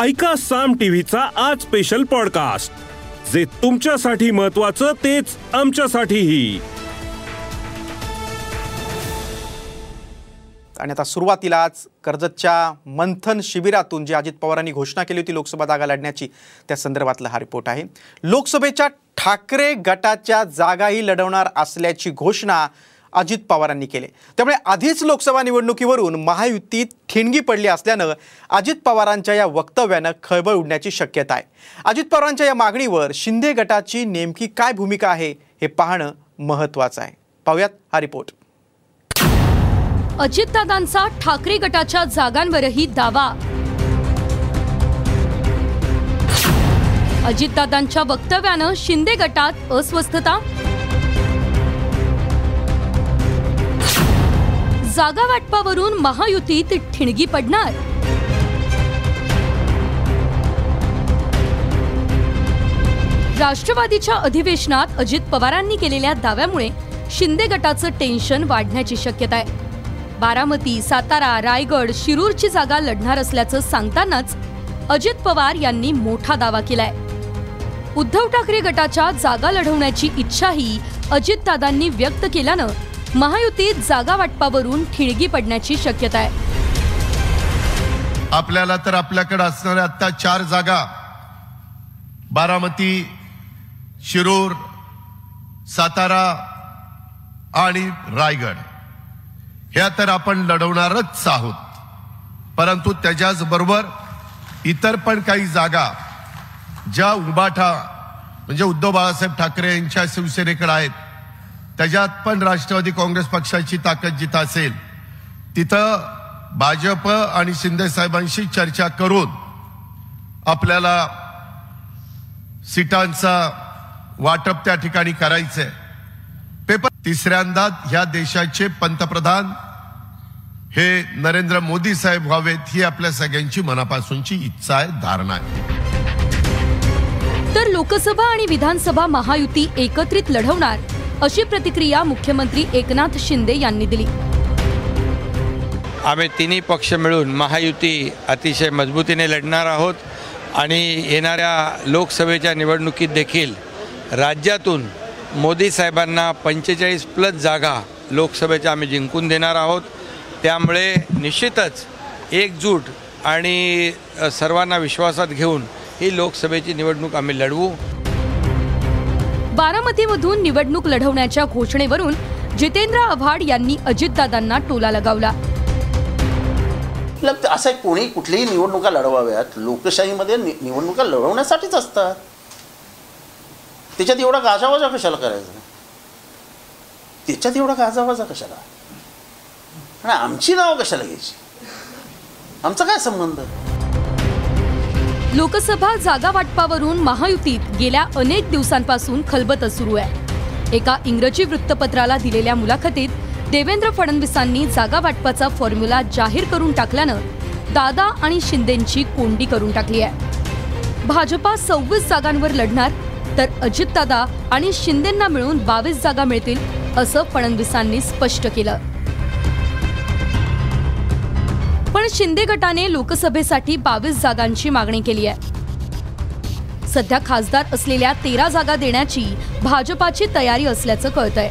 ऐका साम टीव्हीचा आज स्पेशल पॉडकास्ट जे तुमच्यासाठी महत्वाचं तेच आमच्यासाठीही. आणि आता सुरुवातीलाच कर्जतच्या मंथन शिबिरातून जी अजित पवारांनी घोषणा केली होती लोकसभा जागा लढण्याची त्या संदर्भातला हा रिपोर्ट आहे. लोकसभेच्या ठाकरे गटाच्या जागाही लढवणार असल्याची घोषणा अजित पवारांनी केले. त्यामुळे आधीच लोकसभा निवडणुकीवरून महायुतीत ठिणगी पडली असल्यानं अजित पवारांच्या या वक्तव्यानं खळबळ उडण्याची शक्यता आहे. अजित पवारांच्या या मागणीवर शिंदे गटाची नेमकी काय भूमिका आहे हे पाहणं महत्त्वाचं आहे. पाहूयात हा रिपोर्ट. अजितदादांचा ठाकरे गटाच्या जागांवरही दावा. अजितदादांच्या वक्तव्यानं शिंदे गटात अस्वस्थता जागा वाटपावरून महायुतीत ठिणगी पडणार. राष्ट्रवादीच्या अधिवेशनात अजित पवारांनी केलेल्या दाव्यामुळे शिंदे गटाचं टेन्शन वाढण्याची शक्यता आहे. बारामती सातारा रायगड शिरूरची जागा लढणार असल्याचं सांगतानाच अजित पवार यांनी मोठा दावा केलाय. उद्धव ठाकरे गटाच्या जागा लढवण्याची इच्छाही अजितदादांनी व्यक्त केल्यानं महायुतीत जागा वाटपावरून ठिणगी पडण्याची शक्यता आहे. आपल्याला तर आपल्याकडे असणाऱ्या आता चार जागा बारामती शिरूर सातारा आणि रायगड ह्या तर आपण लढवणारच आहोत. परंतु त्याच्याच बरोबर इतर पण काही जागा ज्या उबाठा म्हणजे उद्धव बाळासाहेब ठाकरे यांच्या शिवसेनेकडे आहेत त्याच्यात पण राष्ट्रवादी काँग्रेस पक्षाची ताकद जिथं असेल तिथं भाजप आणि शिंदे साहेबांशी चर्चा करून आपल्याला सीटांचा वाटप त्या ठिकाणी करायचंय. पेपर तिसऱ्यांदा ह्या देशाचे पंतप्रधान हे नरेंद्र मोदी साहेब व्हावेत ही आपल्या सगळ्यांची मनापासूनची इच्छा आहे धारणा आहे. तर लोकसभा आणि विधानसभा महायुती एकत्रित लढवणार. अशी प्रतिक्रिया मुख्यमंत्री एकनाथ शिंदे यांनी दिली. आम्ही तिन्ही पक्ष मिळून महायुती अतिशय मजबूतीने लढणार आहोत आणि येणाऱ्या लोकसभेच्या निवडणुकीत देखील राज्यातून मोदी साहेबांना पंचेचाळीस प्लस जागा लोकसभेच्या आम्ही जिंकून देणार आहोत. त्यामुळे निश्चितच एकजूट आणि सर्वांना विश्वासात घेऊन ही लोकसभेची निवडणूक आम्ही लढवू. बारामतीमधून निवडणूक लढवण्याच्या घोषणेवरून जितेंद्र आव्हाड यांनी अजितदादांना टोला लगावला. असं आहे, कोणी कुठलीही निवडणुका लढवाव्यात लोकशाहीमध्ये नि- निवडणुका लढवण्यासाठीच असतात. त्याच्यात एवढा गाजावाजा कशाला करायचा? त्याच्यात एवढा गाजावाजा कशाला? आणि आमची नावं कशाला घ्यायची? आमचा काय संबंध? लोकसभा जागा वाटपावरून महायुतीत गेल्या अनेक दिवसांपासून खलबत सुरू आहे. एका इंग्रजी वृत्तपत्राला दिलेल्या मुलाखतीत देवेंद्र फडणवीसांनी जागा वाटपाचा फॉर्म्युला जाहीर करून टाकल्यानं दादा आणि शिंदेंची कोंडी करून टाकली आहे. भाजपा सव्वीस जागांवर लढणार तर अजितदादा आणि शिंदेंना मिळून बावीस जागा मिळतील असं फडणवीसांनी स्पष्ट केलं. पण शिंदे गटाने लोकसभेसाठी बावीस जागांची मागणी केली आहे. सध्या खासदार असलेल्या तेरा जागा देण्याची भाजपाची तयारी असल्याचं कळतंय.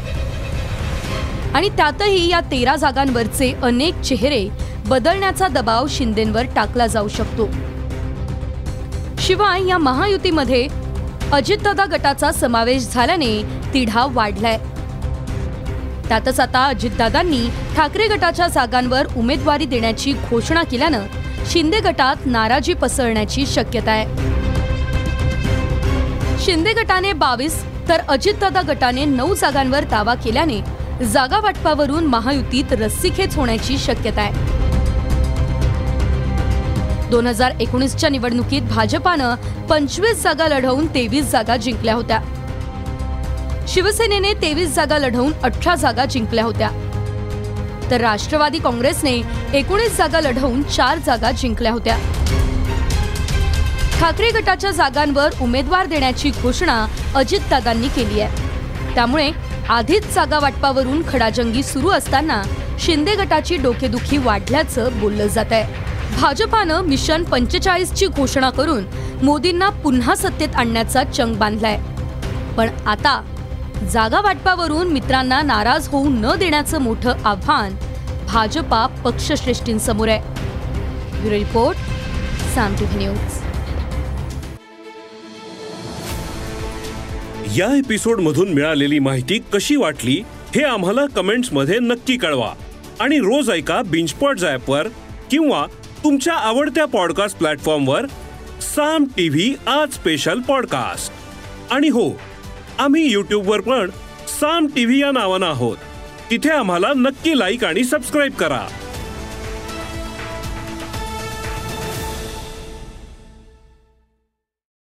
आणि त्यातही या तेरा जागांवरचे अनेक चेहरे बदलण्याचा दबाव शिंदेंवर टाकला जाऊ शकतो. शिवाय या महायुतीमध्ये अजितदादा गटाचा समावेश झाल्याने तिढा वाढलाय. त्यातच आता अजितदादांनी ठाकरे गटाच्या जागांवर उमेदवारी देण्याची घोषणा केल्यानं शिंदे गटात नाराजी पसरण्याची शक्यता आहे. शिंदे गटाने बावीस तर अजितदादा गटाने नऊ जागांवर दावा केल्याने जागा वाटपावरून महायुतीत रस्सीखेच होण्याची शक्यता आहे. दोन हजार एकोणीसच्या निवडणुकीत भाजपानं पंचवीस जागा लढवून तेवीस जागा जिंकल्या होत्या. शिवसेनेने तेवीस जागा लढवून अठरा जागा जिंकल्या होत्या. तर राष्ट्रवादी काँग्रेसने एकोणीस जागा लढवून चार जागा जिंकल्या होत्या. ठाकरे गटाच्या जागांवर उमेदवार देण्याची घोषणा अजितदादांनी केली आहे. त्यामुळे आधीच जागा वाटपावरून खडाजंगी सुरू असताना शिंदे गटाची डोकेदुखी वाढल्याचं बोललं जात आहे भाजपानं मिशन पंचेचाळीसची घोषणा करून मोदींना पुन्हा सत्तेत आणण्याचा चंग बांधलाय. पण आता जागा वाटपावरून मित्रांना नाराज होऊ न देण्याचं मोठं आव्हान भाजपा पक्षश्रेष्ठींसमोर आहे. Bureau report Saam news. या एपिसोड मधून मिळालेली माहिती कशी वाटली हे आम्हाला कमेंट्समध्ये नक्की कळवा. आणि रोज ऐका बिंचपॉट वर किंवा तुमच्या आवडत्या पॉडकास्ट प्लॅटफॉर्मवर साम टीव्ही आज स्पेशल पॉडकास्ट आणि हो आम्ही यूट्यूबवर पण साम टीव्ही या नावानं आहोत. तिथे आम्हाला नक्की लाईक आणि सबस्क्राईब करा.